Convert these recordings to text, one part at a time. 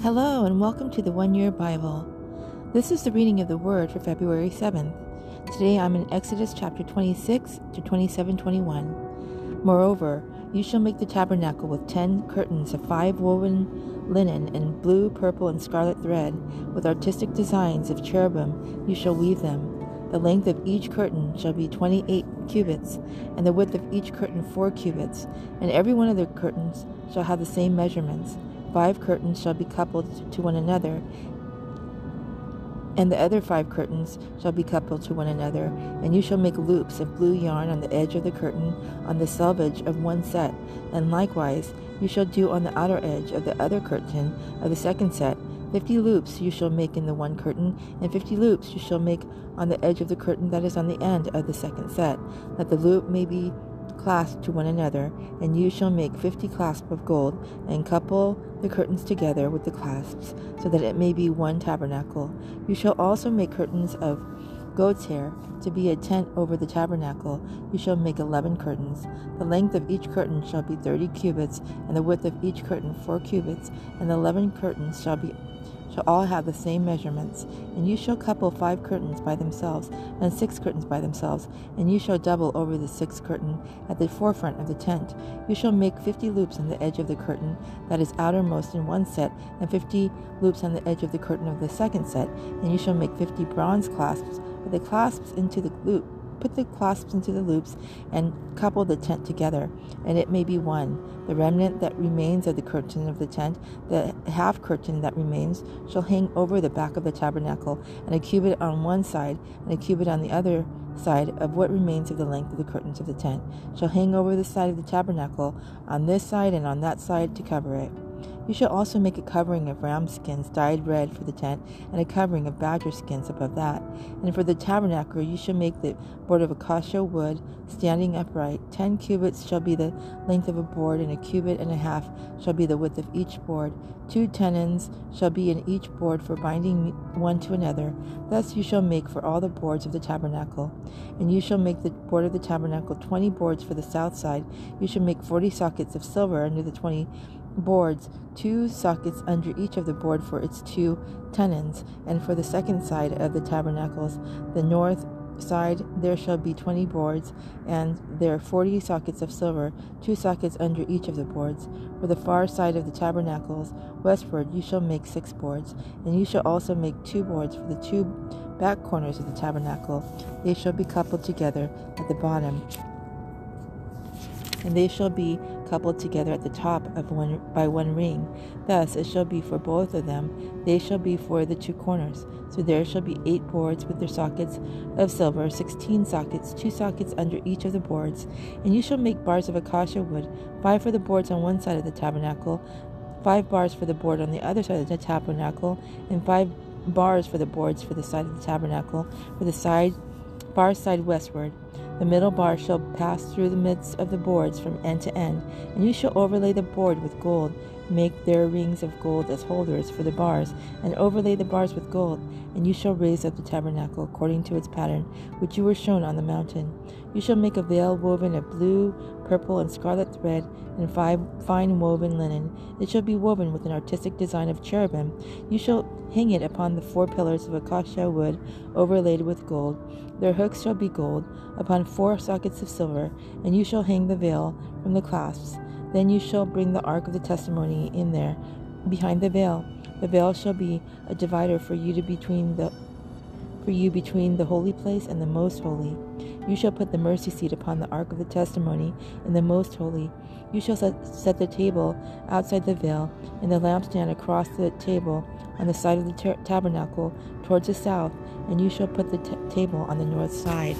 Hello, and welcome to the One Year Bible. This is the reading of the Word for February 7th. Today I'm in Exodus chapter 26 to 27 21. Moreover, you shall make the tabernacle with ten curtains of five woven linen in blue, purple, and scarlet thread, with artistic designs of cherubim you shall weave them. The length of each curtain shall be twenty eight cubits, and the width of each curtain four cubits, and every one of the curtains shall have the same measurements. Five curtains shall be coupled to one another, and the other five curtains shall be coupled to one another, and you shall make loops of blue yarn on the edge of the curtain on the selvage of one set, and likewise you shall do on the outer edge of the other curtain of the second set. Fifty loops you shall make in the one curtain, and fifty loops you shall make on the edge of the curtain that is on the end of the second set, that the loop may be clasped to one another, and you shall make fifty clasps of gold, and couple the curtains together with the clasps, so that it may be one tabernacle. You shall also make curtains of goat's hair to be a tent over the tabernacle. You shall make eleven curtains. The length of each curtain shall be thirty cubits, and the width of each curtain four cubits, and the eleven curtains shall be shall all have the same measurements. And you shall couple five curtains by themselves, and six curtains by themselves, and you shall double over the sixth curtain at the forefront of the tent. You shall make fifty loops on the edge of the curtain that is outermost in one set, and fifty loops on the edge of the curtain of the second set, and you shall make fifty bronze clasps with the clasps into the loop Put the clasps into the loops and couple the tent together, and it may be one. The remnant that remains of the curtain of the tent, the half curtain that remains, shall hang over the back of the tabernacle, and a cubit on one side, and a cubit on the other side of what remains of the length of the curtains of the tent, shall hang over the side of the tabernacle, on this side and on that side to cover it. You shall also make a covering of ram skins dyed red for the tent, and a covering of badger skins above that. And for the tabernacle you shall make the board of acacia wood, standing upright. Ten cubits shall be the length of a board, and a cubit and a half shall be the width of each board. Two tenons shall be in each board for binding one to another. Thus you shall make for all the boards of the tabernacle. And you shall make the board of the tabernacle twenty boards for the south side. You shall make forty sockets of silver under the twenty boards, two sockets under each of the board for its two tenons, and for the second side of the tabernacles, the north side there shall be twenty boards, and there forty sockets of silver, two sockets under each of the boards. For the far side of the tabernacles, westward, you shall make six boards, and you shall also make two boards for the two back corners of the tabernacle. They shall be coupled together at the bottom and they shall be coupled together at the top of one by one ring. Thus it shall be for both of them. They shall be for the two corners. So there shall be eight boards with their sockets of silver, sixteen sockets, two sockets under each of the boards. And you shall make bars of acacia wood, five for the boards on one side of the tabernacle, five bars for the board on the other side of the tabernacle, and five bars for the boards for the side of the tabernacle, for the side far side westward. The middle bar shall pass through the midst of the boards from end to end, and you shall overlay the board with gold. Make their rings of gold as holders for the bars, and overlay the bars with gold. And you shall raise up the tabernacle according to its pattern, which you were shown on the mountain. You shall make a veil woven of blue, purple, and scarlet thread, and fine woven linen. It shall be woven with an artistic design of cherubim. You shall hang it upon the four pillars of acacia wood, overlaid with gold. Their hooks shall be gold, upon four sockets of silver, and you shall hang the veil from the clasps. Then you shall bring the ark of the testimony in there, behind the veil. The veil shall be a divider for you to between the for you between the holy place and the most holy. You shall put the mercy seat upon the ark of the testimony in the most holy. You shall set, the table outside the veil, and the lampstand across the table on the side of the tabernacle towards the south, and you shall put the t- table on the north side.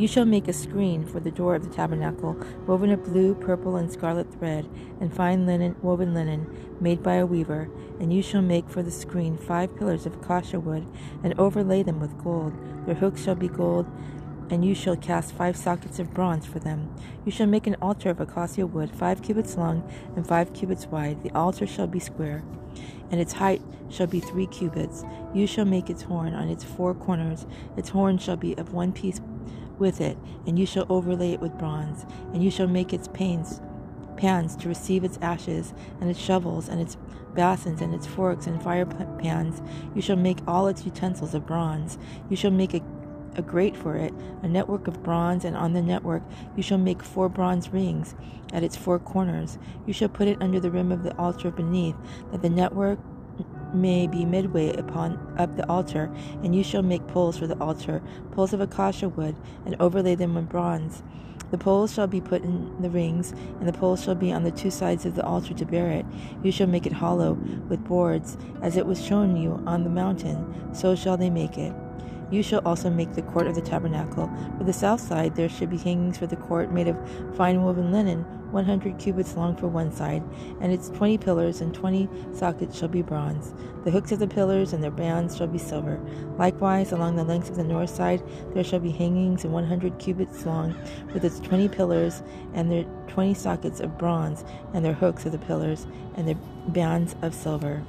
You shall make a screen for the door of the tabernacle, woven of blue, purple, and scarlet thread, and fine linen, woven linen, made by a weaver. And you shall make for the screen five pillars of acacia wood, and overlay them with gold. Their hooks shall be gold, and you shall cast five sockets of bronze for them. You shall make an altar of acacia wood, five cubits long and five cubits wide. The altar shall be square, and its height shall be three cubits. You shall make its horn on its four corners. Its horn shall be of one piece with it, and you shall overlay it with bronze, and you shall make its panes pans to receive its ashes, and its shovels, and its basins, and its forks, and fire pans. You shall make all its utensils of bronze. You shall make a a grate for it, a network of bronze, and on the network you shall make four bronze rings at its four corners. You shall put it under the rim of the altar beneath, that the network may be midway upon up the altar, and you shall make poles for the altar, poles of acacia wood, and overlay them with bronze. The poles shall be put in the rings, and the poles shall be on the two sides of the altar to bear it. You shall make it hollow with boards, as it was shown you on the mountain, so shall they make it. You shall also make the court of the tabernacle. For the south side there should be hangings for the court made of fine woven linen, one hundred cubits long for one side, and its twenty pillars and twenty sockets shall be bronze. The hooks of the pillars and their bands shall be silver. Likewise, along the length of the north side there shall be hangings one hundred cubits long, with its twenty pillars and their twenty sockets of bronze, and their hooks of the pillars and their bands of silver.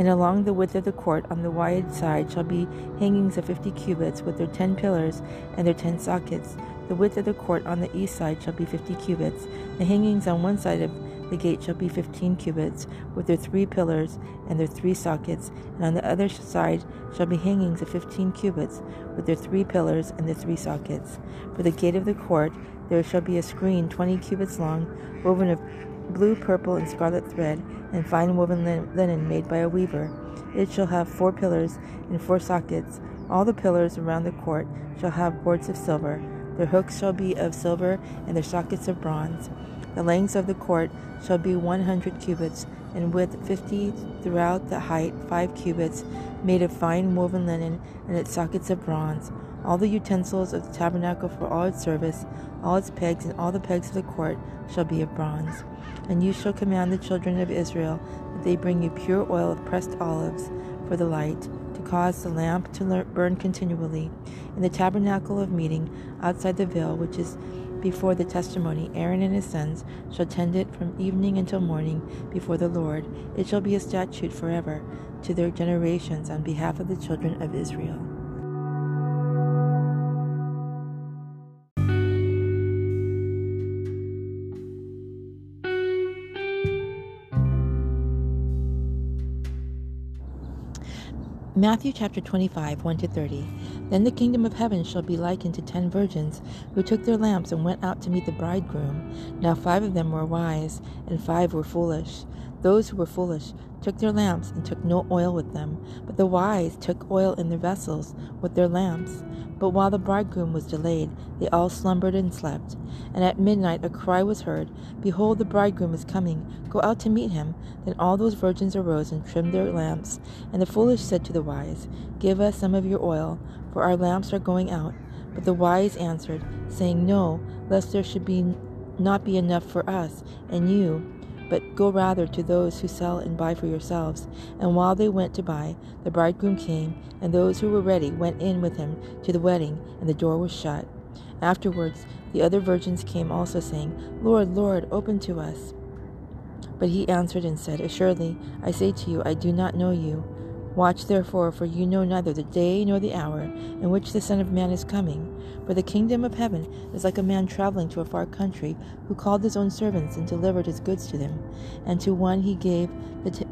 And along the width of the court on the wide side shall be hangings of fifty cubits, with their ten pillars and their ten sockets. The width of the court on the east side shall be fifty cubits. The hangings on one side of the gate shall be fifteen cubits, with their three pillars and their three sockets, and on the other side shall be hangings of fifteen cubits, with their three pillars and their three sockets. For the gate of the court there shall be a screen twenty cubits long, woven of blue, purple, and scarlet thread, and fine woven linen made by a weaver. It shall have four pillars and four sockets. All the pillars around the court shall have boards of silver. Their hooks shall be of silver, and their sockets of bronze. The length of the court shall be one hundred cubits, and width fifty throughout the height five cubits, made of fine woven linen, and its sockets of bronze. All the utensils of the tabernacle for all its service, all its pegs, and all the pegs of the court shall be of bronze. And you shall command the children of Israel that they bring you pure oil of pressed olives for the light, to cause the lamp to burn continually. In the tabernacle of meeting, outside the veil, which is before the testimony, Aaron and his sons shall tend it from evening until morning before the Lord. It shall be a statute forever to their generations on behalf of the children of Israel. Matthew chapter 25, 1 to 30. Then the kingdom of heaven shall be likened to ten virgins who took their lamps and went out to meet the bridegroom. Now five of them were wise, and five were foolish. Those who were foolish took their lamps and took no oil with them, but the wise took oil in their vessels with their lamps. But while the bridegroom was delayed, they all slumbered and slept. And at midnight a cry was heard, Behold, the bridegroom is coming, go out to meet him. Then all those virgins arose and trimmed their lamps. And the foolish said to the wise, Give us some of your oil, for our lamps are going out. But the wise answered, saying, No, lest there should be not be enough for us and you but go rather to those who sell and buy for yourselves. And while they went to buy, the bridegroom came, and those who were ready went in with him to the wedding, and the door was shut. Afterwards, the other virgins came also, saying, Lord, Lord, open to us. But he answered and said, Assuredly, I say to you, I do not know you. Watch therefore, for you know neither the day nor the hour in which the Son of Man is coming. For the kingdom of heaven is like a man traveling to a far country, who called his own servants and delivered his goods to them. And to one he gave the t-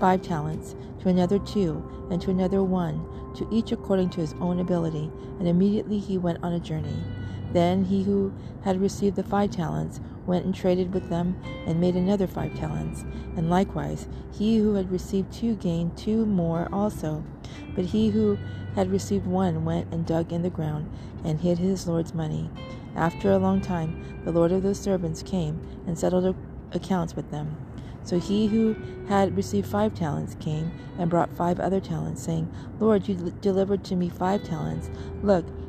five talents, to another two, and to another one, to each according to his own ability. And immediately he went on a journey. Then he who had received the five talents went and traded with them and made another five talents. And likewise, he who had received two gained two more also. But he who had received one went and dug in the ground and hid his Lord's money. After a long time, the Lord of those servants came and settled accounts with them. So he who had received five talents came and brought five other talents, saying, Lord, you delivered to me five talents. Look,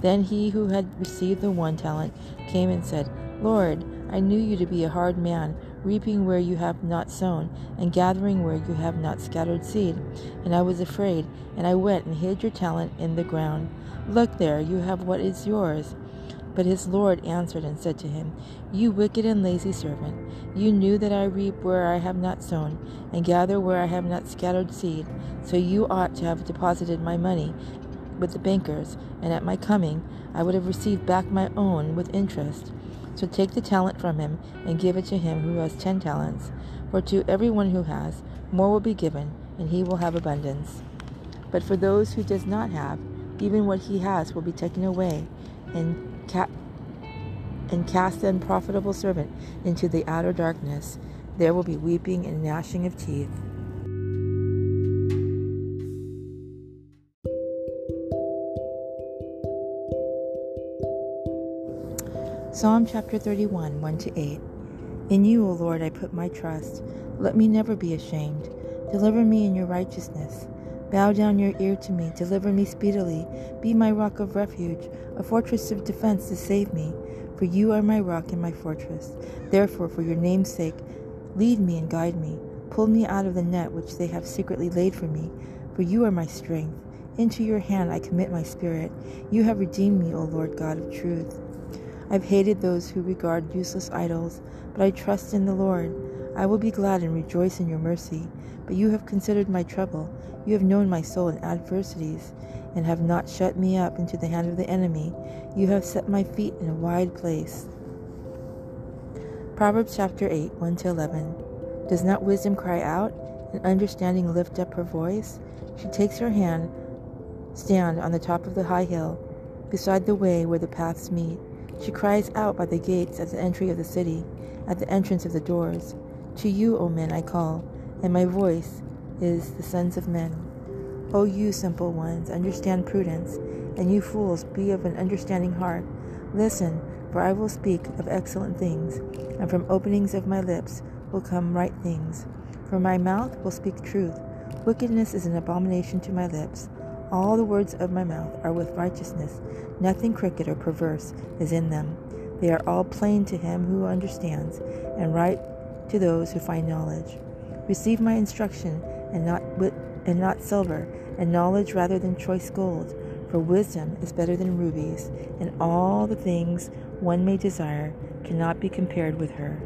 Then he who had received the one talent came and said, Lord, I knew you to be a hard man, reaping where you have not sown, and gathering where you have not scattered seed. And I was afraid, and I went and hid your talent in the ground. Look there, you have what is yours. But his Lord answered and said to him, You wicked and lazy servant, you knew that I reap where I have not sown, and gather where I have not scattered seed. So you ought to have deposited my money with the bankers, and at my coming I would have received back my own with interest. So take the talent from him, and give it to him who has ten talents. For to every one who has, more will be given, and he will have abundance. But for those who does not have, even what he has will be taken away, and ca- and cast the unprofitable servant into the outer darkness. There will be weeping and gnashing of teeth. Psalm chapter 31, 1 to 8. In you, O Lord, I put my trust. Let me never be ashamed. Deliver me in your righteousness. Bow down your ear to me, deliver me speedily. Be my rock of refuge, a fortress of defense to save me. For you are my rock and my fortress. Therefore, for your name's sake, lead me and guide me. Pull me out of the net which they have secretly laid for me. For you are my strength. Into your hand I commit my spirit. You have redeemed me, O Lord God of truth. I've hated those who regard useless idols, but I trust in the Lord. I will be glad and rejoice in your mercy. But you have considered my trouble. You have known my soul in adversities, and have not shut me up into the hand of the enemy. You have set my feet in a wide place. Proverbs chapter 8, 1 to 11. Does not wisdom cry out, and understanding lift up her voice? She takes her hand, stand on the top of the high hill, beside the way where the paths meet. She cries out by the gates at the entry of the city, at the entrance of the doors. To you, O men, I call, and my voice is the sons of men. O you simple ones, understand prudence, and you fools, be of an understanding heart. Listen, for I will speak of excellent things, and from openings of my lips will come right things. For my mouth will speak truth. Wickedness is an abomination to my lips. All the words of my mouth are with righteousness. Nothing crooked or perverse is in them. They are all plain to him who understands, and right to those who find knowledge. Receive my instruction, and not wit, and not silver, and knowledge rather than choice gold. For wisdom is better than rubies, and all the things one may desire cannot be compared with her.